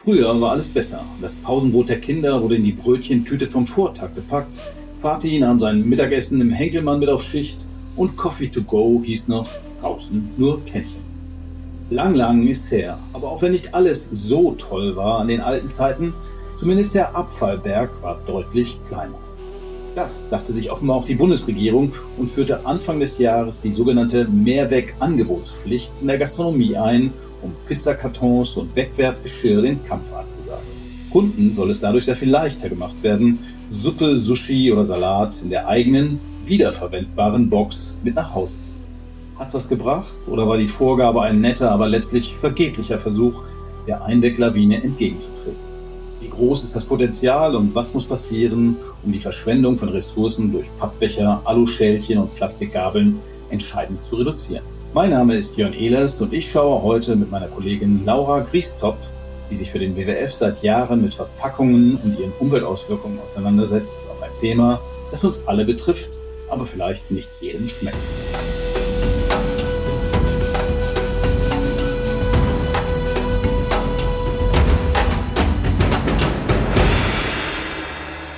Früher war alles besser. Das Pausenbrot der Kinder wurde in die Brötchentüte vom Vortag gepackt. Vati nahm sein Mittagessen im Henkelmann mit auf Schicht und Coffee to go hieß noch draußen nur Kännchen. Lang, lang ist her. Aber auch wenn nicht alles so toll war an den alten Zeiten, zumindest der Abfallberg war deutlich kleiner. Das dachte sich offenbar auch die Bundesregierung und führte Anfang des Jahres die sogenannte Mehrweg-Angebotspflicht in der Gastronomie ein um Pizzakartons und Wegwerfgeschirr den Kampf anzusagen. Kunden soll es dadurch sehr viel leichter gemacht werden, Suppe, Sushi oder Salat in der eigenen, wiederverwendbaren Box mit nach Hause zu nehmen. Hat's was gebracht oder war die Vorgabe ein netter, aber letztlich vergeblicher Versuch, der Einweglawine entgegenzutreten? Wie groß ist das Potenzial und was muss passieren, um die Verschwendung von Ressourcen durch Pappbecher, Aluschälchen und Plastikgabeln entscheidend zu reduzieren? Mein Name ist Jörn Ehlers und ich schaue heute mit meiner Kollegin Laura Griestop, die sich für den WWF seit Jahren mit Verpackungen und ihren Umweltauswirkungen auseinandersetzt, auf ein Thema, das uns alle betrifft, aber vielleicht nicht jedem schmeckt.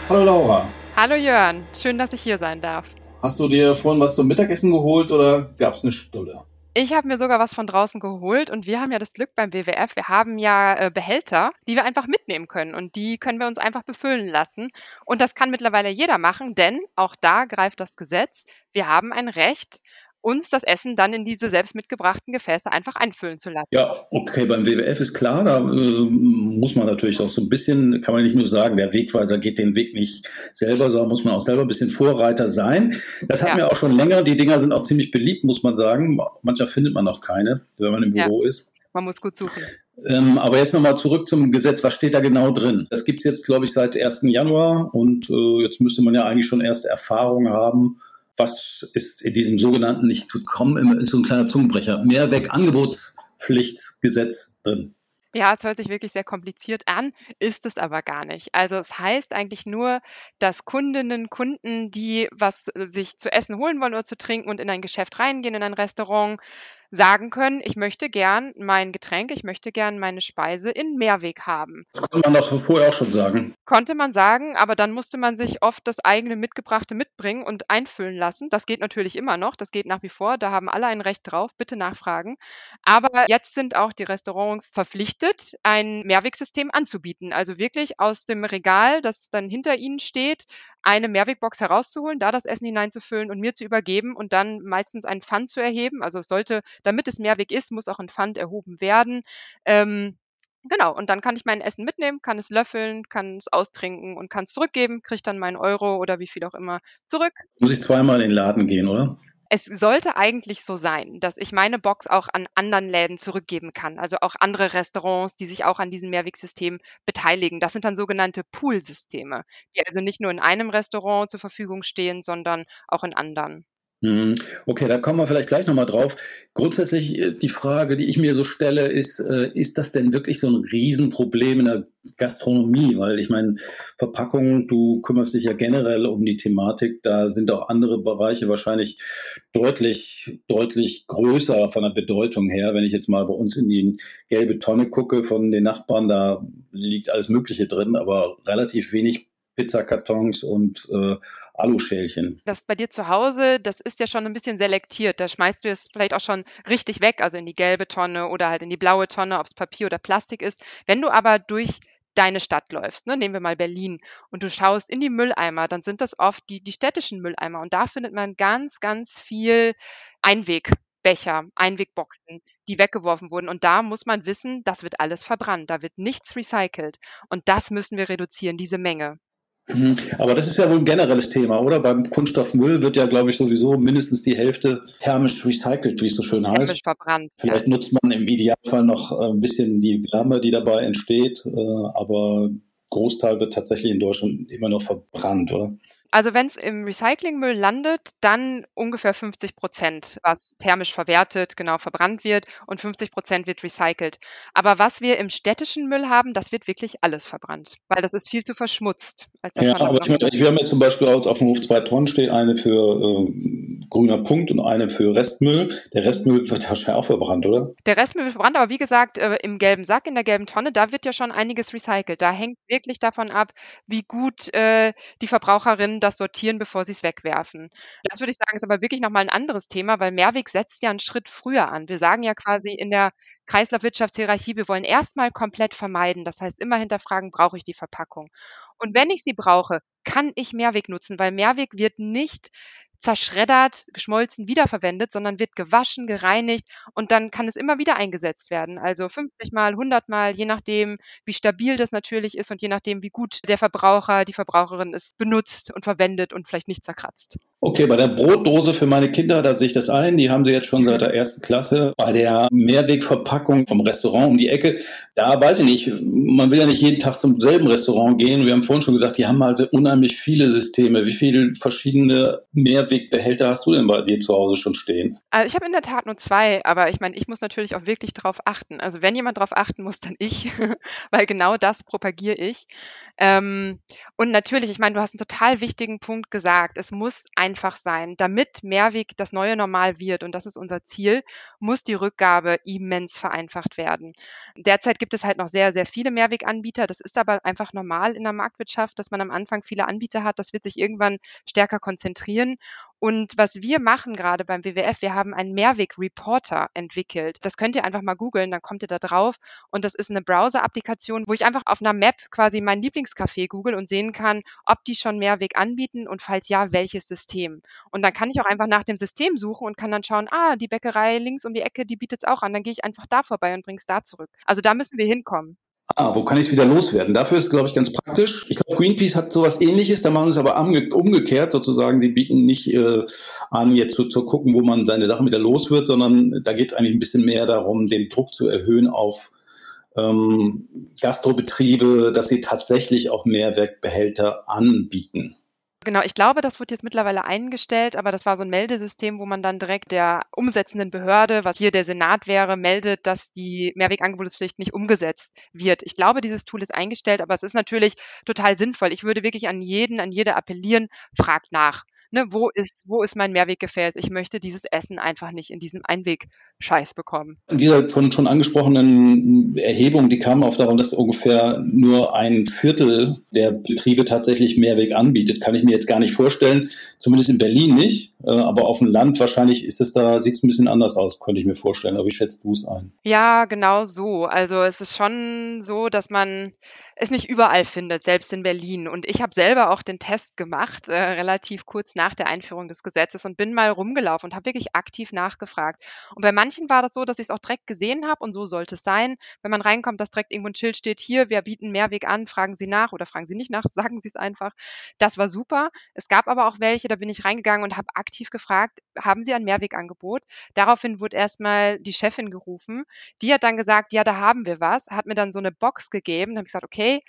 Hallo Laura. Hallo Jörn, schön, dass ich hier sein darf. Hast du dir vorhin was zum Mittagessen geholt oder gab es eine Stulle? Ich habe mir sogar was von draußen geholt und wir haben ja das Glück beim WWF, wir haben ja äh, Behälter, die wir einfach mitnehmen können und die können wir uns einfach befüllen lassen. Und das kann mittlerweile jeder machen, denn auch da greift das Gesetz. Wir haben ein Recht, uns das Essen dann in diese selbst mitgebrachten Gefäße einfach einfüllen zu lassen. Ja, okay, beim WWF ist klar, da äh, muss man natürlich auch so ein bisschen, kann man nicht nur sagen, der Wegweiser geht den Weg nicht selber, sondern muss man auch selber ein bisschen Vorreiter sein. Das hatten ja. wir auch schon länger, die Dinger sind auch ziemlich beliebt, muss man sagen. Manchmal findet man auch keine, wenn man im Büro ja. ist. Man muss gut suchen. Ähm, aber jetzt nochmal zurück zum Gesetz. Was steht da genau drin? Das gibt es jetzt, glaube ich, seit 1. Januar und äh, jetzt müsste man ja eigentlich schon erste Erfahrungen haben was ist in diesem sogenannten, nicht zu kommen, ist so ein kleiner Zungenbrecher, Mehrweg-Angebotspflichtgesetz drin. Ja, es hört sich wirklich sehr kompliziert an, ist es aber gar nicht. Also es heißt eigentlich nur, dass Kundinnen, Kunden, die was äh, sich zu essen holen wollen oder zu trinken und in ein Geschäft reingehen, in ein Restaurant, sagen können, ich möchte gern mein Getränk, ich möchte gern meine Speise in Mehrweg haben. Das konnte man doch vorher auch schon sagen. Konnte man sagen, aber dann musste man sich oft das eigene Mitgebrachte mitbringen und einfüllen lassen. Das geht natürlich immer noch, das geht nach wie vor, da haben alle ein Recht drauf, bitte nachfragen. Aber jetzt sind auch die Restaurants verpflichtet, ein Mehrwegsystem anzubieten. Also wirklich aus dem Regal, das dann hinter ihnen steht, eine Mehrwegbox herauszuholen, da das Essen hineinzufüllen und mir zu übergeben und dann meistens ein Pfand zu erheben. Also es sollte, damit es Mehrweg ist, muss auch ein Pfand erhoben werden. Ähm, Genau, und dann kann ich mein Essen mitnehmen, kann es löffeln, kann es austrinken und kann es zurückgeben, kriege dann meinen Euro oder wie viel auch immer zurück. Muss ich zweimal in den Laden gehen, oder? Es sollte eigentlich so sein, dass ich meine Box auch an anderen Läden zurückgeben kann, also auch andere Restaurants, die sich auch an diesem Mehrwegsystem beteiligen. Das sind dann sogenannte Poolsysteme, die also nicht nur in einem Restaurant zur Verfügung stehen, sondern auch in anderen. Mhm. Okay, da kommen wir vielleicht gleich nochmal drauf. Grundsätzlich äh, die Frage, die ich mir so stelle, ist, äh, ist das denn wirklich so ein Riesenproblem in der Gastronomie? Weil ich meine, Verpackungen, du kümmerst dich ja generell um die Thematik, da sind auch andere Bereiche wahrscheinlich deutlich, deutlich größer von der Bedeutung her. Wenn ich jetzt mal bei uns in die gelbe Tonne gucke von den Nachbarn, da liegt alles Mögliche drin, aber relativ wenig Pizzakartons und äh, Aluschälchen. Das bei dir zu Hause, das ist ja schon ein bisschen selektiert. Da schmeißt du es vielleicht auch schon richtig weg, also in die gelbe Tonne oder halt in die blaue Tonne, ob es Papier oder Plastik ist. Wenn du aber durch deine Stadt läufst, ne, nehmen wir mal Berlin, und du schaust in die Mülleimer, dann sind das oft die, die städtischen Mülleimer. Und da findet man ganz, ganz viel Einwegbecher, Einwegboxen, die weggeworfen wurden. Und da muss man wissen, das wird alles verbrannt, da wird nichts recycelt. Und das müssen wir reduzieren, diese Menge. Mhm. Aber das ist ja wohl ein generelles Thema, oder? Beim Kunststoffmüll wird ja, glaube ich, sowieso mindestens die Hälfte thermisch recycelt, wie es so schön heißt. Thermisch verbrannt. Vielleicht ja. nutzt man im Idealfall noch äh, ein bisschen die Wärme, die dabei entsteht, äh, aber Großteil wird tatsächlich in Deutschland immer noch verbrannt, oder? Also wenn es im Recyclingmüll landet, dann ungefähr 50 Prozent, was thermisch verwertet, genau verbrannt wird und 50 Prozent wird recycelt. Aber was wir im städtischen Müll haben, das wird wirklich alles verbrannt, weil das ist viel zu verschmutzt. Als ja, aber ich meine, wir haben ja zum Beispiel auf dem Hof zwei Tonnen stehen, eine für äh, grüner Punkt und eine für Restmüll. Der Restmüll wird wahrscheinlich auch verbrannt, oder? Der Restmüll wird verbrannt, aber wie gesagt, äh, im gelben Sack, in der gelben Tonne, da wird ja schon einiges recycelt. Da hängt wirklich davon ab, wie gut äh, die Das sortieren, bevor sie es wegwerfen. Das würde ich sagen, ist aber wirklich nochmal ein anderes Thema, weil Mehrweg setzt ja einen Schritt früher an. Wir sagen ja quasi in der Kreislaufwirtschaftshierarchie, wir wollen erstmal komplett vermeiden. Das heißt, immer hinterfragen, brauche ich die Verpackung? Und wenn ich sie brauche, kann ich Mehrweg nutzen, weil Mehrweg wird nicht zerschreddert, geschmolzen, wiederverwendet, sondern wird gewaschen, gereinigt und dann kann es immer wieder eingesetzt werden. Also 50 Mal, 100 Mal, je nachdem, wie stabil das natürlich ist und je nachdem, wie gut der Verbraucher, die Verbraucherin es benutzt und verwendet und vielleicht nicht zerkratzt. Okay, bei der Brotdose für meine Kinder, da sehe ich das ein. Die haben sie jetzt schon seit der ersten Klasse. Bei der Mehrwegverpackung vom Restaurant um die Ecke, da weiß ich nicht, man will ja nicht jeden Tag zum selben Restaurant gehen. Wir haben vorhin schon gesagt, die haben also unheimlich viele Systeme. Wie viele verschiedene Mehrwegbehälter hast du denn bei dir zu Hause schon stehen? Also ich habe in der Tat nur zwei, aber ich meine, ich muss natürlich auch wirklich darauf achten. Also wenn jemand darauf achten muss, dann ich, weil genau das propagiere ich. Ähm, und natürlich, ich meine, du hast einen total wichtigen Punkt gesagt. Es muss einfach sein. Damit Mehrweg das neue Normal wird, und das ist unser Ziel, muss die Rückgabe immens vereinfacht werden. Derzeit gibt es halt noch sehr, sehr viele Mehrweganbieter. Das ist aber einfach normal in der Marktwirtschaft, dass man am Anfang viele Anbieter hat. Das wird sich irgendwann stärker konzentrieren. Und was wir machen gerade beim WWF, wir haben einen Mehrweg-Reporter entwickelt. Das könnt ihr einfach mal googeln, dann kommt ihr da drauf. Und das ist eine Browser-Applikation, wo ich einfach auf einer Map quasi mein Lieblingscafé google und sehen kann, ob die schon Mehrweg anbieten und falls ja, welches System. Und dann kann ich auch einfach nach dem System suchen und kann dann schauen, ah, die Bäckerei links um die Ecke, die bietet es auch an. Dann gehe ich einfach da vorbei und bringe es da zurück. Also da müssen wir hinkommen. Ah, wo kann ich es wieder loswerden? Dafür ist, glaube ich, ganz praktisch. Ich glaube, Greenpeace hat sowas ähnliches, da machen sie es aber umgekehrt sozusagen. Die bieten nicht äh, an, jetzt zu, zu gucken, wo man seine Sachen wieder los wird, sondern da geht es eigentlich ein bisschen mehr darum, den Druck zu erhöhen auf ähm, Gastrobetriebe, dass sie tatsächlich auch Mehrwegbehälter anbieten. Genau, ich glaube, das wird jetzt mittlerweile eingestellt, aber das war so ein Meldesystem, wo man dann direkt der umsetzenden Behörde, was hier der Senat wäre, meldet, dass die Mehrwegangebotspflicht nicht umgesetzt wird. Ich glaube, dieses Tool ist eingestellt, aber es ist natürlich total sinnvoll. Ich würde wirklich an jeden, an jede appellieren, fragt nach ne, wo ist, wo ist mein Mehrweggefäß? Ich möchte dieses Essen einfach nicht in diesem Einweg-Scheiß bekommen. In dieser von schon angesprochenen Erhebung, die kam auf darum, dass ungefähr nur ein Viertel der Betriebe tatsächlich Mehrweg anbietet. Kann ich mir jetzt gar nicht vorstellen. Zumindest in Berlin nicht. Äh, aber auf dem Land wahrscheinlich ist es da, sieht es ein bisschen anders aus, könnte ich mir vorstellen. Aber wie schätzt du es ein? Ja, genau so. Also es ist schon so, dass man es nicht überall findet, selbst in Berlin. Und ich habe selber auch den Test gemacht, äh, relativ kurz nach der Einführung des Gesetzes und bin mal rumgelaufen und habe wirklich aktiv nachgefragt. Und bei manchen war das so, dass ich es auch direkt gesehen habe und so sollte es sein. Wenn man reinkommt, dass direkt irgendwo ein Schild steht, hier, wir bieten Mehrweg an, fragen Sie nach oder fragen Sie nicht nach, sagen Sie es einfach. Das war super. Es gab aber auch welche, da bin ich reingegangen und habe aktiv gefragt, haben Sie ein Mehrwegangebot? Daraufhin wurde erstmal die Chefin gerufen. Die hat dann gesagt, ja, da haben wir was, hat mir dann so eine Box gegeben. Da habe ich gesagt, okay, okay,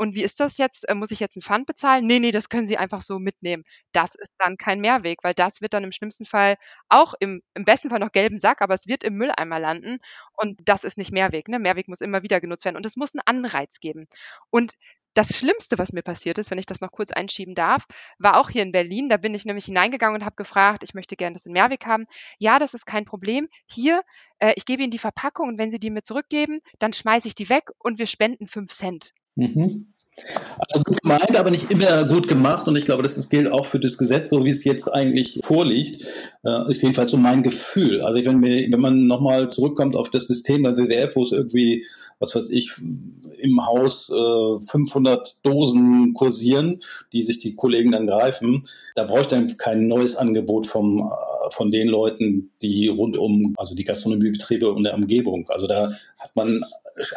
und wie ist das jetzt? Äh, muss ich jetzt ein Pfand bezahlen? Nee, nee, das können Sie einfach so mitnehmen. Das ist dann kein Mehrweg, weil das wird dann im schlimmsten Fall auch im, im besten Fall noch gelben Sack, aber es wird im Mülleimer landen und das ist nicht Mehrweg. Ne? Mehrweg muss immer wieder genutzt werden und es muss einen Anreiz geben. Und das Schlimmste, was mir passiert ist, wenn ich das noch kurz einschieben darf, war auch hier in Berlin. Da bin ich nämlich hineingegangen und habe gefragt, ich möchte gerne das in Mehrweg haben. Ja, das ist kein Problem. Hier, äh, ich gebe Ihnen die Verpackung und wenn Sie die mir zurückgeben, dann schmeiße ich die weg und wir spenden fünf Cent. Mhm. Also gut gemeint, aber nicht immer gut gemacht. Und ich glaube, das gilt auch für das Gesetz, so wie es jetzt eigentlich vorliegt, äh, ist jedenfalls so mein Gefühl. Also wenn, mir, wenn man nochmal zurückkommt auf das System bei WWF, wo es irgendwie, was weiß ich, im Haus äh, 500 Dosen kursieren, die sich die Kollegen dann greifen, da bräuchte dann kein neues Angebot vom, äh, von den Leuten, die rund um, also die Gastronomiebetriebe und der Umgebung. Also da hat man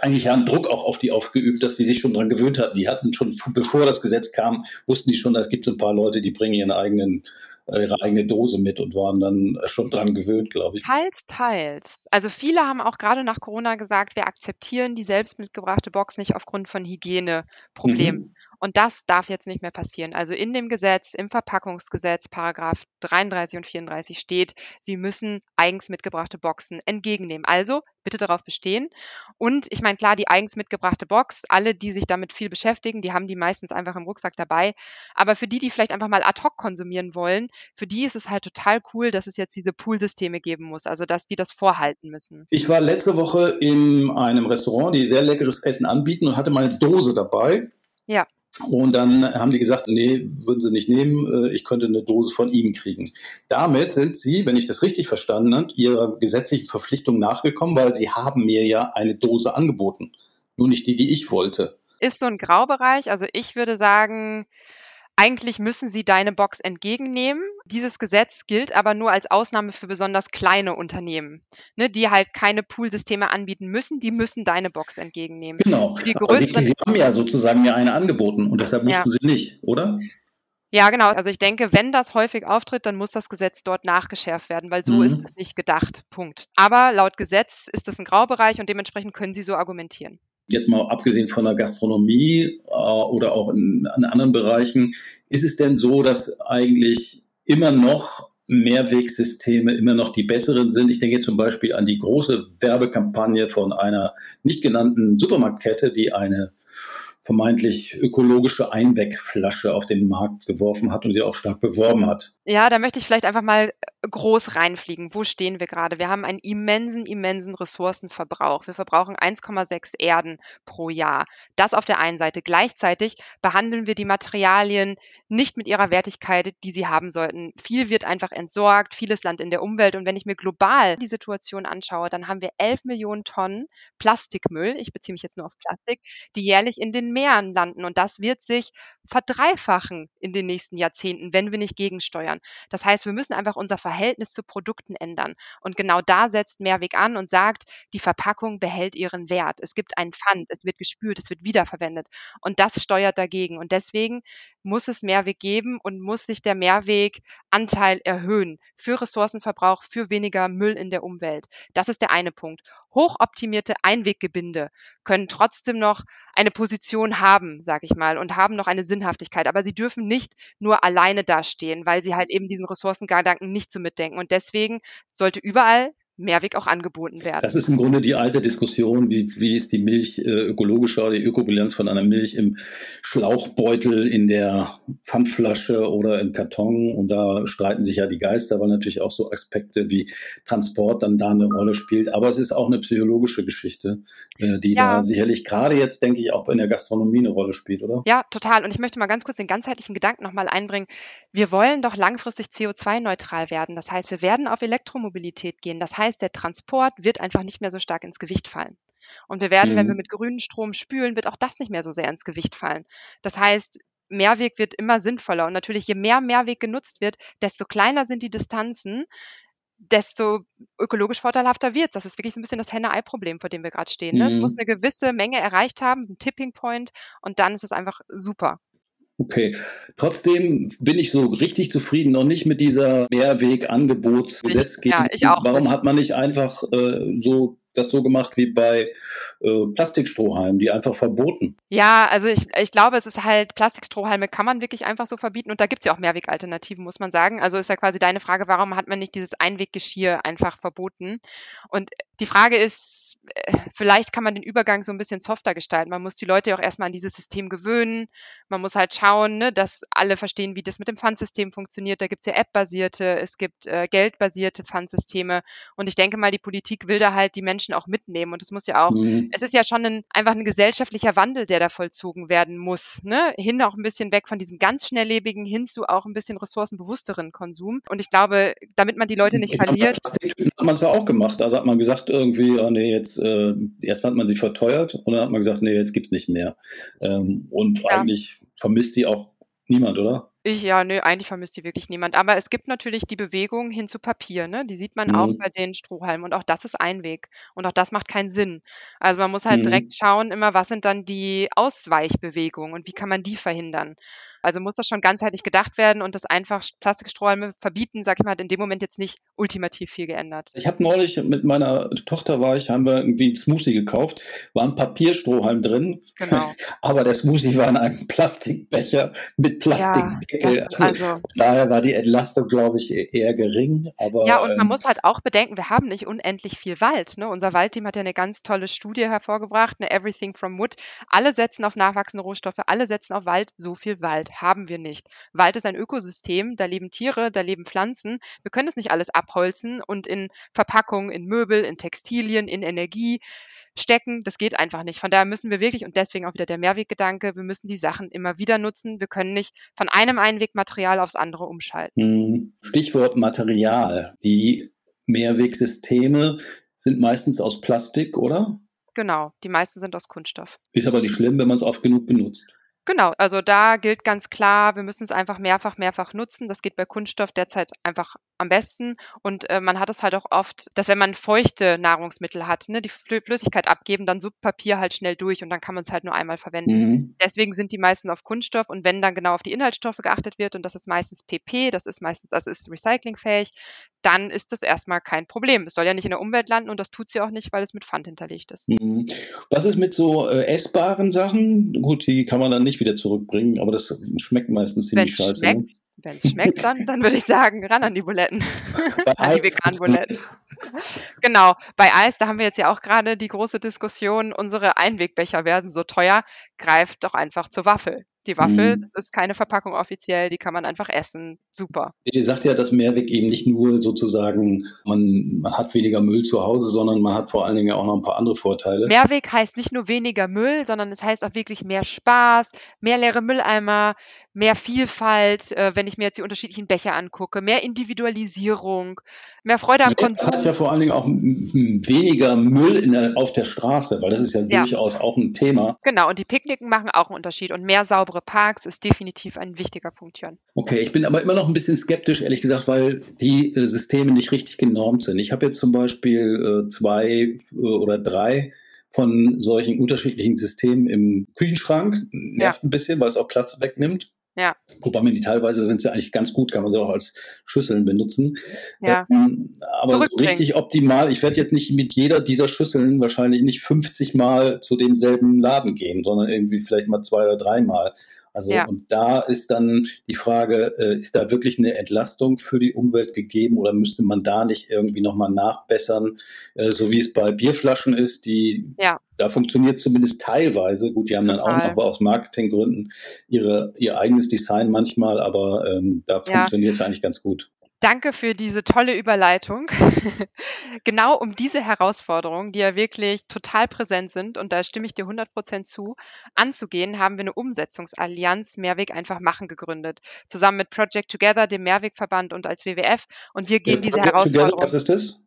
eigentlich ja einen Druck auch auf die aufgeübt, dass sie sich schon dran gewöhnt hatten. Die hatten schon, bevor das Gesetz kam, wussten die schon, es gibt so ein paar Leute, die bringen ihren eigenen ihre eigene Dose mit und waren dann schon dran gewöhnt, glaube ich. Teils, teils. Also viele haben auch gerade nach Corona gesagt, wir akzeptieren die selbst mitgebrachte Box nicht aufgrund von Hygieneproblemen. Mhm. Und das darf jetzt nicht mehr passieren. Also in dem Gesetz, im Verpackungsgesetz, Paragraph 33 und 34 steht, Sie müssen eigens mitgebrachte Boxen entgegennehmen. Also bitte darauf bestehen. Und ich meine, klar, die eigens mitgebrachte Box, alle, die sich damit viel beschäftigen, die haben die meistens einfach im Rucksack dabei. Aber für die, die vielleicht einfach mal ad hoc konsumieren wollen, für die ist es halt total cool, dass es jetzt diese Poolsysteme geben muss, also dass die das vorhalten müssen. Ich war letzte Woche in einem Restaurant, die sehr leckeres Essen anbieten und hatte meine Dose dabei. Ja. Und dann haben die gesagt, nee, würden sie nicht nehmen, äh, ich könnte eine Dose von ihnen kriegen. Damit sind sie, wenn ich das richtig verstanden habe, ihrer gesetzlichen Verpflichtung nachgekommen, weil sie haben mir ja eine Dose angeboten. Nur nicht die, die ich wollte. Ist so ein Graubereich. Also ich würde sagen, eigentlich müssen sie deine Box entgegennehmen. Dieses Gesetz gilt aber nur als Ausnahme für besonders kleine Unternehmen, ne, die halt keine Poolsysteme anbieten müssen. Die müssen deine Box entgegennehmen. Genau. Die sie, sie haben ja sozusagen mir eine angeboten und deshalb mussten ja. sie nicht, oder? Ja, genau. Also ich denke, wenn das häufig auftritt, dann muss das Gesetz dort nachgeschärft werden, weil so mhm. ist es nicht gedacht. Punkt. Aber laut Gesetz ist es ein Graubereich und dementsprechend können Sie so argumentieren jetzt mal abgesehen von der Gastronomie äh, oder auch in, in anderen Bereichen, ist es denn so, dass eigentlich immer noch Mehrwegsysteme immer noch die besseren sind. Ich denke zum Beispiel an die große Werbekampagne von einer nicht genannten Supermarktkette, die eine vermeintlich ökologische Einwegflasche auf den Markt geworfen hat und die auch stark beworben hat. Ja, da möchte ich vielleicht einfach mal groß reinfliegen. Wo stehen wir gerade? Wir haben einen immensen, immensen Ressourcenverbrauch. Wir verbrauchen 1,6 Erden pro Jahr. Das auf der einen Seite. Gleichzeitig behandeln wir die Materialien nicht mit ihrer Wertigkeit, die sie haben sollten. Viel wird einfach entsorgt, vieles Land in der Umwelt. Und wenn ich mir global die Situation anschaue, dann haben wir 11 Millionen Tonnen Plastikmüll, ich beziehe mich jetzt nur auf Plastik, die jährlich in den Meeren landen. Und das wird sich verdreifachen in den nächsten Jahrzehnten, wenn wir nicht gegensteuern. Das heißt, wir müssen einfach unser Verhältnis zu Produkten ändern. Und genau da setzt Mehrweg an und sagt, die Verpackung behält ihren Wert. Es gibt einen Pfand, es wird gespült, es wird wiederverwendet. Und das steuert dagegen. Und deswegen muss es Mehrweg geben und muss sich der Mehrweganteil erhöhen für Ressourcenverbrauch, für weniger Müll in der Umwelt. Das ist der eine Punkt hochoptimierte Einweggebinde können trotzdem noch eine Position haben, sag ich mal, und haben noch eine Sinnhaftigkeit. Aber sie dürfen nicht nur alleine dastehen, weil sie halt eben diesen Ressourcengedanken nicht so mitdenken. Und deswegen sollte überall Mehrweg auch angeboten werden. Das ist im Grunde die alte Diskussion, wie, wie ist die Milch äh, ökologischer, die Ökobilanz von einer Milch im Schlauchbeutel, in der Pfandflasche oder im Karton. Und da streiten sich ja die Geister, weil natürlich auch so Aspekte wie Transport dann da eine Rolle spielt. Aber es ist auch eine psychologische Geschichte, äh, die ja. da sicherlich gerade jetzt, denke ich, auch in der Gastronomie eine Rolle spielt, oder? Ja, total. Und ich möchte mal ganz kurz den ganzheitlichen Gedanken nochmal einbringen. Wir wollen doch langfristig CO2-neutral werden. Das heißt, wir werden auf Elektromobilität gehen. Das heißt, heißt, der Transport wird einfach nicht mehr so stark ins Gewicht fallen. Und wir werden, mhm. wenn wir mhm. mit grünem Strom spülen, wird auch das nicht mehr so sehr ins Gewicht fallen. Das heißt, Mehrweg wird immer sinnvoller. Und natürlich, je mehr Mehrweg genutzt wird, desto kleiner sind die Distanzen, desto ökologisch vorteilhafter wird Das ist wirklich so ein bisschen das Henne-Ei-Problem, vor dem wir gerade stehen. Ne? Es muss mhm. eine gewisse Menge erreicht haben, ein Tipping Point, und dann ist es einfach super. Okay. Trotzdem bin ich so richtig zufrieden noch nicht mit dieser Mehrweg-Angebotsgesetzgebung. Ja, Warum hat man nicht einfach äh, so das so gemacht wie bei äh, Plastikstrohhalmen, die einfach verboten. Ja, also ich, ich glaube, es ist halt, Plastikstrohhalme kann man wirklich einfach so verbieten und da gibt es ja auch Mehrwegalternativen, muss man sagen. Also ist ja quasi deine Frage, warum hat man nicht dieses Einweggeschirr einfach verboten? Und die Frage ist, äh, vielleicht kann man den Übergang so ein bisschen softer gestalten. Man muss die Leute ja auch erstmal an dieses System gewöhnen. Man muss halt schauen, ne, dass alle verstehen, wie das mit dem Pfandsystem funktioniert. Da gibt es ja App-basierte, es gibt äh, geldbasierte Pfandsysteme. Und ich denke mal, die Politik will da halt die Menschen auch mitnehmen. Und es muss ja auch, mhm. es ist ja schon ein, einfach ein gesellschaftlicher Wandel, der da vollzogen werden muss. Ne? Hin auch ein bisschen weg von diesem ganz schnelllebigen hin zu auch ein bisschen ressourcenbewussteren Konsum. Und ich glaube, damit man die Leute nicht ich verliert. Glaub, hat man es ja auch gemacht. Da hat man gesagt, irgendwie, oh nee, jetzt äh, erst hat man sie verteuert und dann hat man gesagt, nee, jetzt gibt's nicht mehr. Ähm, und ja. eigentlich vermisst die auch niemand, oder? Ich ja, nö, eigentlich vermisst die wirklich niemand. Aber es gibt natürlich die Bewegung hin zu Papier, ne? Die sieht man mhm. auch bei den Strohhalmen. Und auch das ist ein Weg. Und auch das macht keinen Sinn. Also man muss halt mhm. direkt schauen, immer, was sind dann die Ausweichbewegungen und wie kann man die verhindern? Also muss das schon ganzheitlich gedacht werden und das einfach Plastikstrohhalme verbieten, sag ich mal, hat in dem Moment jetzt nicht ultimativ viel geändert. Ich habe neulich mit meiner Tochter war ich, haben wir irgendwie einen Smoothie gekauft, war ein Papierstrohhalm drin, genau. aber der Smoothie war in einem Plastikbecher mit Plastikdeckel. Ja, also, also, daher war die Entlastung, glaube ich, eher gering. Aber, ja, und man ähm, muss halt auch bedenken, wir haben nicht unendlich viel Wald. Ne? Unser Waldteam hat ja eine ganz tolle Studie hervorgebracht, eine Everything from Wood. Alle setzen auf nachwachsende Rohstoffe, alle setzen auf Wald. So viel Wald haben wir nicht. Wald ist ein Ökosystem, da leben Tiere, da leben Pflanzen. Wir können es nicht alles abholzen und in Verpackungen, in Möbel, in Textilien, in Energie stecken. Das geht einfach nicht. Von daher müssen wir wirklich, und deswegen auch wieder der Mehrweggedanke, wir müssen die Sachen immer wieder nutzen. Wir können nicht von einem Einwegmaterial aufs andere umschalten. Hm, Stichwort Material. Die Mehrwegsysteme sind meistens aus Plastik, oder? Genau, die meisten sind aus Kunststoff. Ist aber nicht schlimm, wenn man es oft genug benutzt. Genau, also da gilt ganz klar, wir müssen es einfach mehrfach, mehrfach nutzen. Das geht bei Kunststoff derzeit einfach am besten. Und äh, man hat es halt auch oft, dass wenn man feuchte Nahrungsmittel hat, ne, die Flüssigkeit abgeben, dann suppt Papier halt schnell durch und dann kann man es halt nur einmal verwenden. Mhm. Deswegen sind die meisten auf Kunststoff und wenn dann genau auf die Inhaltsstoffe geachtet wird, und das ist meistens PP, das ist meistens, das ist recyclingfähig, dann ist das erstmal kein Problem. Es soll ja nicht in der Umwelt landen und das tut sie auch nicht, weil es mit Pfand hinterlegt ist. Mhm. Was ist mit so äh, essbaren Sachen? Gut, die kann man dann nicht wieder zurückbringen, aber das schmeckt meistens ziemlich scheiße. Schmeckt, ne? Wenn es schmeckt, dann, dann würde ich sagen, ran an die Buletten. an die veganen Buletten. genau. Bei Eis, da haben wir jetzt ja auch gerade die große Diskussion, unsere Einwegbecher werden so teuer, greift doch einfach zur Waffel. Die Waffel mhm. ist keine Verpackung offiziell, die kann man einfach essen. Super. Ihr sagt ja, dass Mehrweg eben nicht nur sozusagen, man, man hat weniger Müll zu Hause, sondern man hat vor allen Dingen auch noch ein paar andere Vorteile. Mehrweg heißt nicht nur weniger Müll, sondern es heißt auch wirklich mehr Spaß, mehr leere Mülleimer, mehr Vielfalt, äh, wenn ich mir jetzt die unterschiedlichen Becher angucke, mehr Individualisierung, mehr Freude am Konsum. Das heißt ja vor allen Dingen auch weniger Müll der, auf der Straße, weil das ist ja, ja, durchaus auch ein Thema. Genau, und die Picknicken machen auch einen Unterschied und mehr saubere Parks ist definitiv ein wichtiger Punkt, Jörn. Okay, ich bin aber immer noch ein bisschen skeptisch, ehrlich gesagt, weil die äh, Systeme nicht richtig genormt sind. Ich habe jetzt zum Beispiel äh, zwei äh, oder drei von solchen unterschiedlichen Systemen im Küchenschrank. Nervt ja. ein bisschen, weil es auch Platz wegnimmt. Ja. Wobei teilweise sind sie eigentlich ganz gut, kann man sie auch als Schüsseln benutzen. Ja. Ähm, aber so richtig optimal, ich werde jetzt nicht mit jeder dieser Schüsseln wahrscheinlich nicht 50 Mal zu demselben Laden gehen, sondern irgendwie vielleicht mal zwei oder dreimal. Also ja. und da ist dann die Frage, äh, ist da wirklich eine Entlastung für die Umwelt gegeben oder müsste man da nicht irgendwie nochmal nachbessern, äh, so wie es bei Bierflaschen ist, die ja. da funktioniert zumindest teilweise. Gut, die haben dann Total. auch noch aus Marketinggründen ihre, ihr eigenes Design manchmal, aber ähm, da ja. funktioniert es eigentlich ganz gut. Danke für diese tolle Überleitung. genau um diese Herausforderungen, die ja wirklich total präsent sind, und da stimme ich dir 100 Prozent zu, anzugehen, haben wir eine Umsetzungsallianz Mehrweg einfach machen gegründet. Zusammen mit Project Together, dem Mehrwegverband und als WWF. Und wir gehen ja, diese Project Herausforderungen. Together, was ist das?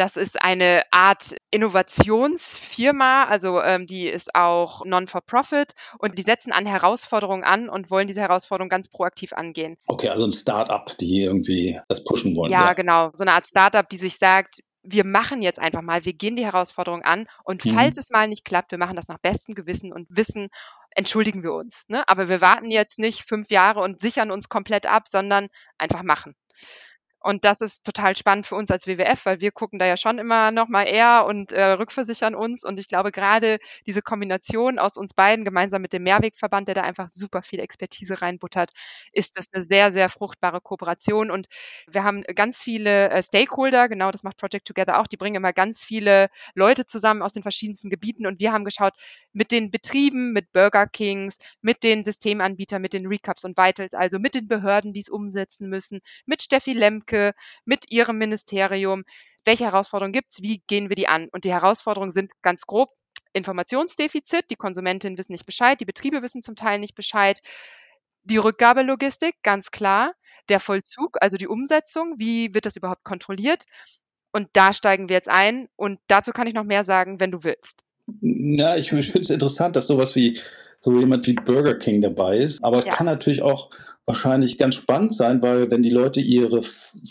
Das ist eine Art Innovationsfirma, also ähm, die ist auch Non-for-Profit und die setzen an Herausforderungen an und wollen diese Herausforderungen ganz proaktiv angehen. Okay, also ein Start-up, die irgendwie das pushen wollen. Ja, ja, genau. So eine Art Start-up, die sich sagt, wir machen jetzt einfach mal, wir gehen die Herausforderung an und mhm. falls es mal nicht klappt, wir machen das nach bestem Gewissen und Wissen, entschuldigen wir uns. Ne? Aber wir warten jetzt nicht fünf Jahre und sichern uns komplett ab, sondern einfach machen. Und das ist total spannend für uns als WWF, weil wir gucken da ja schon immer noch mal eher und äh, rückversichern uns. Und ich glaube, gerade diese Kombination aus uns beiden gemeinsam mit dem Mehrwegverband, der da einfach super viel Expertise reinbuttert, ist das eine sehr, sehr fruchtbare Kooperation. Und wir haben ganz viele äh, Stakeholder, genau das macht Project Together auch, die bringen immer ganz viele Leute zusammen aus den verschiedensten Gebieten. Und wir haben geschaut, mit den Betrieben, mit Burger Kings, mit den Systemanbietern, mit den Recaps und Vitals, also mit den Behörden, die es umsetzen müssen, mit Steffi Lemke, Linke mit ihrem Ministerium. Welche Herausforderungen gibt es? Wie gehen wir die an? Und die Herausforderungen sind ganz grob Informationsdefizit. Die Konsumentinnen wissen nicht Bescheid, die Betriebe wissen zum Teil nicht Bescheid. Die Rückgabelogistik, ganz klar. Der Vollzug, also die Umsetzung, wie wird das überhaupt kontrolliert? Und da steigen wir jetzt ein. Und dazu kann ich noch mehr sagen, wenn du willst. Ja, ich, ich finde es interessant, dass sowas wie so jemand wie Burger King dabei ist. Aber ja. kann natürlich auch wahrscheinlich ganz spannend sein, weil wenn die Leute ihre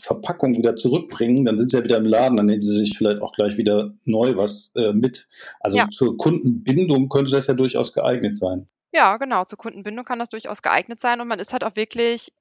Verpackung wieder zurückbringen, dann sind sie ja wieder im Laden, dann nehmen sie sich vielleicht auch gleich wieder neu was äh, mit. Also ja. zur Kundenbindung könnte das ja durchaus geeignet sein. Ja, genau. Zur Kundenbindung kann das durchaus geeignet sein und man ist halt auch wirklich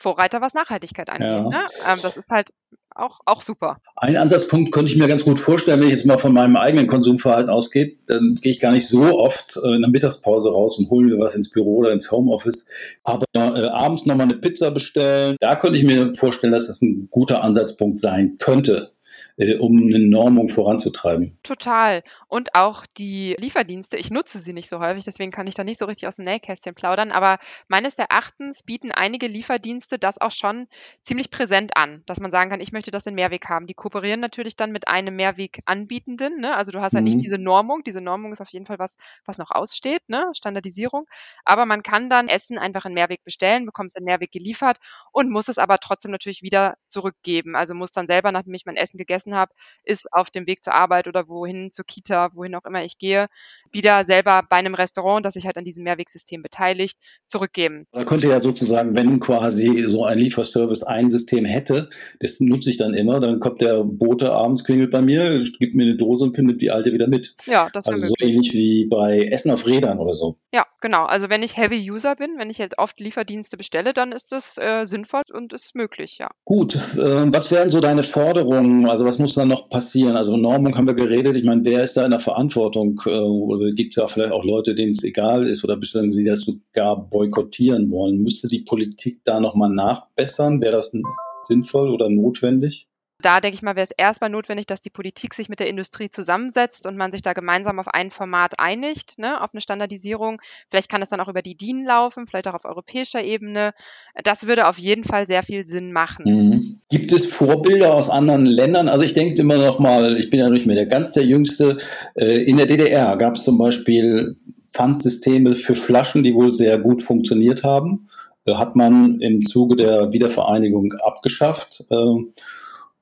Vorreiter, was Nachhaltigkeit angeht, Ja. ne? Ähm, das ist halt auch auch super. Einen Ansatzpunkt könnte ich mir ganz gut vorstellen, wenn ich jetzt mal von meinem eigenen Konsumverhalten ausgehe, dann gehe ich gar nicht so oft äh, in der Mittagspause raus und hole mir was ins Büro oder ins Homeoffice. Aber äh, abends nochmal eine Pizza bestellen, da könnte ich mir vorstellen, dass das ein guter Ansatzpunkt sein könnte, äh, um eine Normung voranzutreiben. Total. Und auch die Lieferdienste, ich nutze sie nicht so häufig, deswegen kann ich da nicht so richtig aus dem Nähkästchen plaudern, aber meines Erachtens bieten einige Lieferdienste das auch schon ziemlich präsent an, dass man sagen kann, ich möchte das in Mehrweg haben. Die kooperieren natürlich dann mit einem Mehrweganbietenden, ne? Also du hast ja nicht Mhm. diese Normung. Diese Normung ist auf jeden Fall was, was noch aussteht, ne? Standardisierung. Aber man kann dann Essen einfach in Mehrweg bestellen, bekommt es in Mehrweg geliefert und muss es aber trotzdem natürlich wieder zurückgeben. Also muss dann selber, nachdem ich mein Essen gegessen habe, ist auf dem Weg zur Arbeit oder wohin, zur Kita, wohin auch immer ich gehe, wieder selber bei einem Restaurant, das sich halt an diesem Mehrwegsystem beteiligt, zurückgeben. Da könnte ja sozusagen, wenn quasi so ein Lieferservice ein System hätte, das nutze ich dann immer, dann kommt der Bote abends, klingelt bei mir, gibt mir eine Dose und nimmt die alte wieder mit. Ja, das Also so ähnlich wie bei Essen auf Rädern oder so. Ja, genau. Also wenn ich Heavy User bin, wenn ich jetzt oft Lieferdienste bestelle, dann ist das äh, sinnvoll und ist möglich, ja. Gut, äh, was wären so deine Forderungen? Also was muss dann noch passieren? Also Normung haben wir geredet. Ich meine, wer ist da in der Verantwortung? Äh, oder gibt es da vielleicht auch Leute, denen es egal ist oder bestimmt, die das sogar boykottieren wollen? Müsste die Politik da nochmal nachbessern? Wäre das sinnvoll oder notwendig? Da denke ich mal, wäre es erstmal notwendig, dass die Politik sich mit der Industrie zusammensetzt und man sich da gemeinsam auf ein Format einigt, ne, auf eine Standardisierung. Vielleicht kann es dann auch über die DIN laufen, vielleicht auch auf europäischer Ebene. Das würde auf jeden Fall sehr viel Sinn machen. Mhm. Gibt es Vorbilder aus anderen Ländern? Also ich denke immer noch mal, ich bin ja nicht mehr der ganz der Jüngste. Äh, In der DDR gab es zum Beispiel Pfandsysteme für Flaschen, die wohl sehr gut funktioniert haben. Hat man im Zuge der Wiedervereinigung abgeschafft.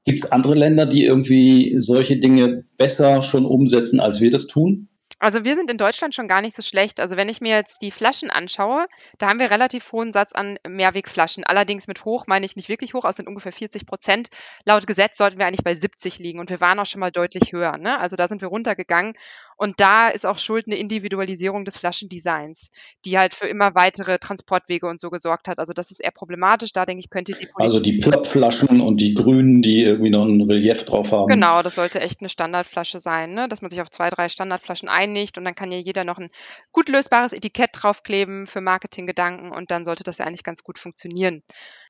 Gibt es andere Länder, die irgendwie solche Dinge besser schon umsetzen, als wir das tun? Also wir sind in Deutschland schon gar nicht so schlecht. Also wenn ich mir jetzt die Flaschen anschaue, da haben wir relativ hohen Satz an Mehrwegflaschen. Allerdings mit hoch meine ich nicht wirklich hoch, es sind ungefähr 40 Prozent. Laut Gesetz sollten wir eigentlich bei 70 liegen und wir waren auch schon mal deutlich höher. Ne? Also da sind wir runtergegangen und da ist auch schuld eine Individualisierung des Flaschendesigns, die halt für immer weitere Transportwege und so gesorgt hat. Also das ist eher problematisch. Da denke ich, könnte die Politik Also die Plopflaschen und die grünen, die irgendwie noch ein Relief drauf haben. Genau, das sollte echt eine Standardflasche sein, ne? dass man sich auf zwei, drei Standardflaschen einigt und dann kann ja jeder noch ein gut lösbares Etikett draufkleben für Marketinggedanken und dann sollte das ja eigentlich ganz gut funktionieren.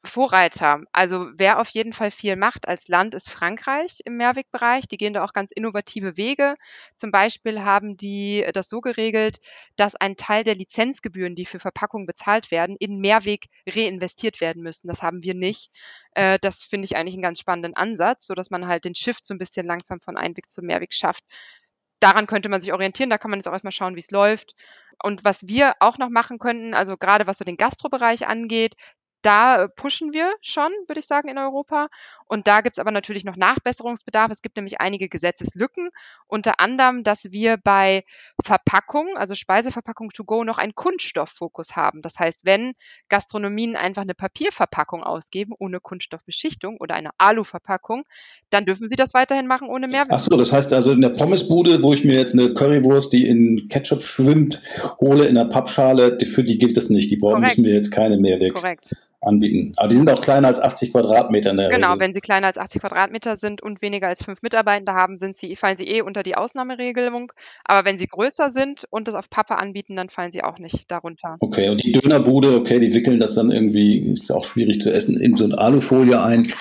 Vorreiter, also wer auf jeden Fall viel macht als Land, ist Frankreich im Mehrwegbereich. Die gehen da auch ganz innovative Wege. Zum Beispiel haben die das so geregelt, dass ein Teil der Lizenzgebühren, die für Verpackungen bezahlt werden, in Mehrweg reinvestiert werden müssen. Das haben wir nicht. Äh, das finde ich eigentlich einen ganz spannenden Ansatz, so dass man halt den Shift so ein bisschen langsam von Einweg zu Mehrweg schafft. Daran könnte man sich orientieren, da kann man jetzt auch erstmal schauen, wie es läuft. Und was wir auch noch machen könnten, also gerade was so den Gastrobereich angeht, da äh, pushen wir schon, würde ich sagen, in Europa. Und da gibt es aber natürlich noch Nachbesserungsbedarf. Es gibt nämlich einige Gesetzeslücken, unter anderem, dass wir bei Verpackungen, also Speiseverpackung to go, noch einen Kunststofffokus haben. Das heißt, wenn Gastronomien einfach eine Papierverpackung ausgeben, ohne Kunststoffbeschichtung oder eine Aluverpackung, dann dürfen sie das weiterhin machen ohne Mehrwert. Ach so, das heißt also in der Pommesbude, wo ich mir jetzt eine Currywurst, die in Ketchup schwimmt, hole in der Pappschale, für die gilt das nicht. Die brauchen müssen mir jetzt keine Mehrweg Korrekt. Anbieten. Aber die sind auch kleiner als 80 Quadratmeter in der Genau, Regel. wenn sie kleiner als 80 Quadratmeter sind und weniger als fünf Mitarbeiter haben, sind sie, fallen sie eh unter die Ausnahmeregelung. Aber wenn sie größer sind und das auf Pappe anbieten, dann fallen sie auch nicht darunter. Okay, und die Dönerbude, okay, die wickeln das dann irgendwie, ist auch schwierig zu essen, in so eine Alufolie ein,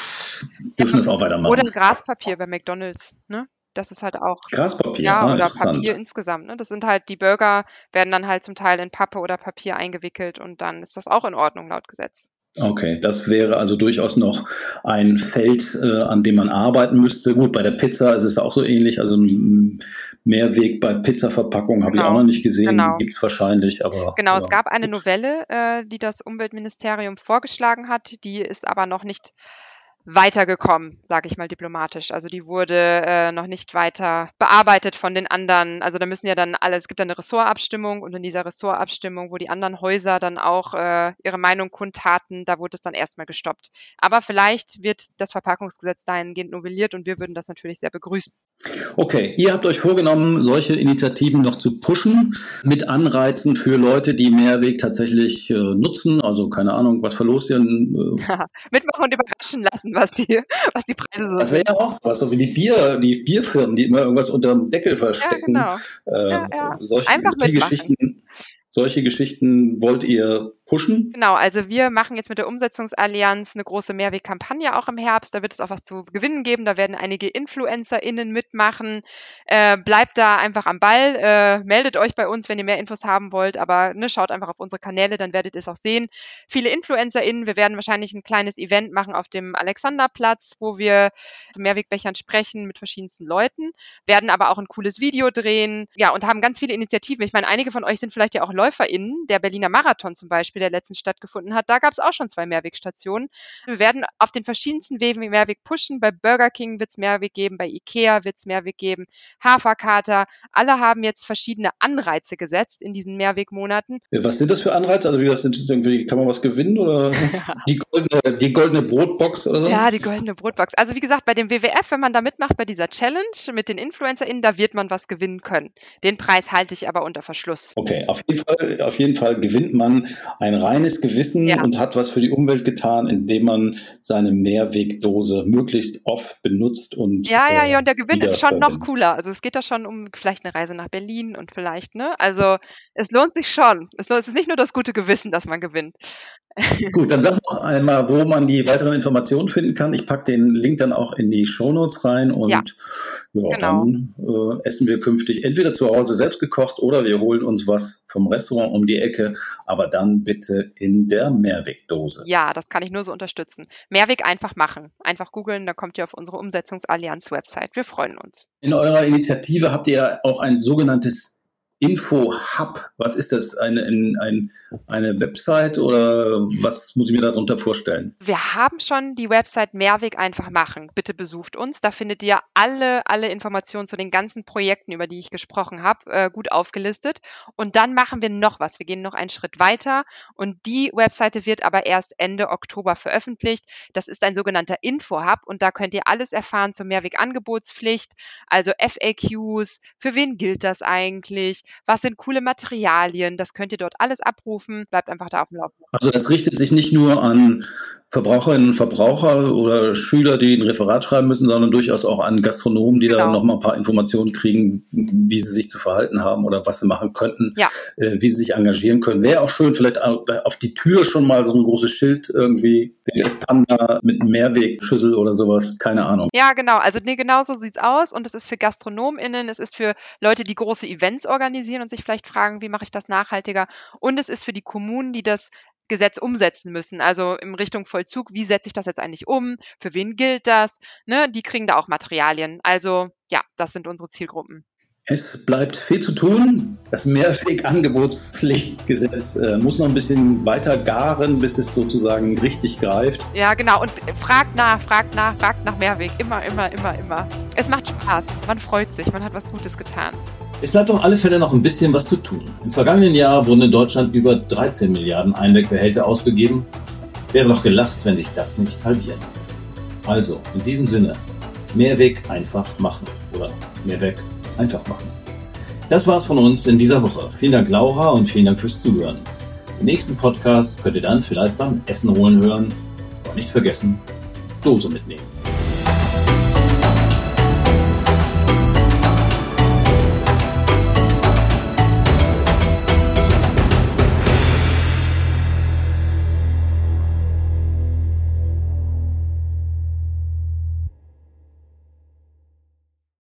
dürfen das auch weitermachen. Oder Graspapier bei McDonalds, ne? Das ist halt auch. Graspapier, Ja, ah, oder. Papier insgesamt. Ne? Das sind halt, die Burger werden dann halt zum Teil in Pappe oder Papier eingewickelt und dann ist das auch in Ordnung laut Gesetz. Okay, das wäre also durchaus noch ein Feld, äh, an dem man arbeiten müsste. Gut, bei der Pizza ist es auch so ähnlich. Also ein Mehrweg bei Pizzaverpackungen habe ich Genau, auch noch nicht gesehen. genau. Gibt's wahrscheinlich, aber. Genau, es ja, gab eine gut. Novelle, äh, die das Umweltministerium vorgeschlagen hat, die ist aber noch nicht weitergekommen, sage ich mal diplomatisch. Also die wurde äh, noch nicht weiter bearbeitet von den anderen. Also da müssen ja dann alle, es gibt dann eine Ressortabstimmung und in dieser Ressortabstimmung, wo die anderen Häuser dann auch äh, ihre Meinung kundtaten, da wurde es dann erstmal gestoppt. Aber vielleicht wird das Verpackungsgesetz dahingehend novelliert und wir würden das natürlich sehr begrüßen. Okay, ihr habt euch vorgenommen, solche Initiativen noch zu pushen mit Anreizen für Leute, die Mehrweg tatsächlich äh, nutzen. Also keine Ahnung, was verlost ihr? Äh, Mitmachen und überraschen lassen, was die, was die Preise sind. Das wäre ja auch was, so wie die Bier, die Bierfirmen, die immer irgendwas unter dem Deckel verstecken. Ja, genau. Äh, ja, ja. Solche, Einfach solche Geschichten solche Geschichten wollt ihr pushen? Genau, also wir machen jetzt mit der Umsetzungsallianz eine große Mehrwegkampagne auch im Herbst. Da wird es auch was zu gewinnen geben. Da werden einige InfluencerInnen mitmachen. Äh, bleibt da einfach am Ball. Äh, meldet euch bei uns, wenn ihr mehr Infos haben wollt. Aber ne, schaut einfach auf unsere Kanäle, dann werdet ihr es auch sehen. Viele InfluencerInnen. Wir werden wahrscheinlich ein kleines Event machen auf dem Alexanderplatz, wo wir zu Mehrwegbechern sprechen mit verschiedensten Leuten. Werden aber auch ein cooles Video drehen. Ja, und haben ganz viele Initiativen. Ich meine, einige von euch sind vielleicht ja auch LäuferInnen, der Berliner Marathon zum Beispiel, der letztens stattgefunden hat, da gab es auch schon zwei Mehrwegstationen. Wir werden auf den verschiedensten Wegen Mehrweg pushen. Bei Burger King wird es Mehrweg geben, bei Ikea wird es Mehrweg geben, Haferkater. Alle haben jetzt verschiedene Anreize gesetzt in diesen Mehrwegmonaten. Was sind das für Anreize? Also wie das sind irgendwie, kann man was gewinnen oder die, goldene, die goldene Brotbox oder so? Ja, die goldene Brotbox. Also wie gesagt, bei dem WWF, wenn man da mitmacht bei dieser Challenge mit den InfluencerInnen, da wird man was gewinnen können. Den Preis halte ich aber unter Verschluss. Okay, auf jeden Fall auf jeden Fall gewinnt man ein reines Gewissen ja. und hat was für die Umwelt getan, indem man seine Mehrwegdose möglichst oft benutzt und. Ja, ja, ja, und der Gewinn ist schon noch cooler. Also es geht da schon um vielleicht eine Reise nach Berlin und vielleicht, ne? Also es lohnt sich schon. Es ist nicht nur das gute Gewissen, dass man gewinnt. Gut, dann sag noch einmal, wo man die weiteren Informationen finden kann. Ich packe den Link dann auch in die Shownotes rein und ja, ja genau. dann äh, essen wir künftig entweder zu Hause selbst gekocht oder wir holen uns was vom Restaurant um die Ecke, aber dann bitte in der Mehrwegdose. Ja, das kann ich nur so unterstützen. Mehrweg einfach machen. Einfach googeln, da kommt ihr auf unsere Umsetzungsallianz-Website. Wir freuen uns. In eurer Initiative habt ihr auch ein sogenanntes Info-Hub, was ist das? Eine, ein, eine Website oder was muss ich mir darunter vorstellen? Wir haben schon die Website Mehrweg einfach machen. Bitte besucht uns. Da findet ihr alle, alle Informationen zu den ganzen Projekten, über die ich gesprochen habe, äh, gut aufgelistet. Und dann machen wir noch was. Wir gehen noch einen Schritt weiter und die Webseite wird aber erst Ende Oktober veröffentlicht. Das ist ein sogenannter Info-Hub und da könnt ihr alles erfahren zur Mehrweg-Angebotspflicht, also FAQs, für wen gilt das eigentlich, was sind coole Materialien, das könnt ihr dort alles abrufen, bleibt einfach da auf dem Laufenden. Also das richtet sich nicht nur an Verbraucherinnen und Verbraucher oder Schüler, die ein Referat schreiben müssen, sondern durchaus auch an Gastronomen, die genau. da nochmal ein paar Informationen kriegen, wie sie sich zu verhalten haben oder was sie machen könnten, ja. äh, wie sie sich engagieren können. Wäre auch schön, vielleicht auf die Tür schon mal so ein großes Schild irgendwie, Panda mit einem Mehrwegschüssel oder sowas, keine Ahnung. Ja, genau. Also nee, genau so sieht's aus und es ist für GastronomInnen, es ist für Leute, die große Events organisieren und sich vielleicht fragen, wie mache ich das nachhaltiger und es ist für die Kommunen, die das Gesetz umsetzen müssen. Also in Richtung Vollzug, wie setze ich das jetzt eigentlich um? Für wen gilt das? Ne, die kriegen da auch Materialien. Also ja, das sind unsere Zielgruppen. Es bleibt viel zu tun. Das Mehrweg-Angebotspflichtgesetz äh, muss noch ein bisschen weiter garen, bis es sozusagen richtig greift. Ja, genau. Und fragt nach, fragt nach, fragt nach Mehrweg. Immer, immer, immer, immer. Es macht Spaß. Man freut sich. Man hat was Gutes getan. Es bleibt auf alle Fälle noch ein bisschen was zu tun. Im vergangenen Jahr wurden in Deutschland über 13 Milliarden Einwegbehälter ausgegeben. Wäre doch gelacht, wenn sich das nicht halbieren lässt. Also, in diesem Sinne, Mehrweg einfach machen oder Mehrweg einfach machen. Das war's von uns in dieser Woche. Vielen Dank, Laura, und vielen Dank fürs Zuhören. Den nächsten Podcast könnt ihr dann vielleicht beim Essen holen hören. Und nicht vergessen, Dose mitnehmen.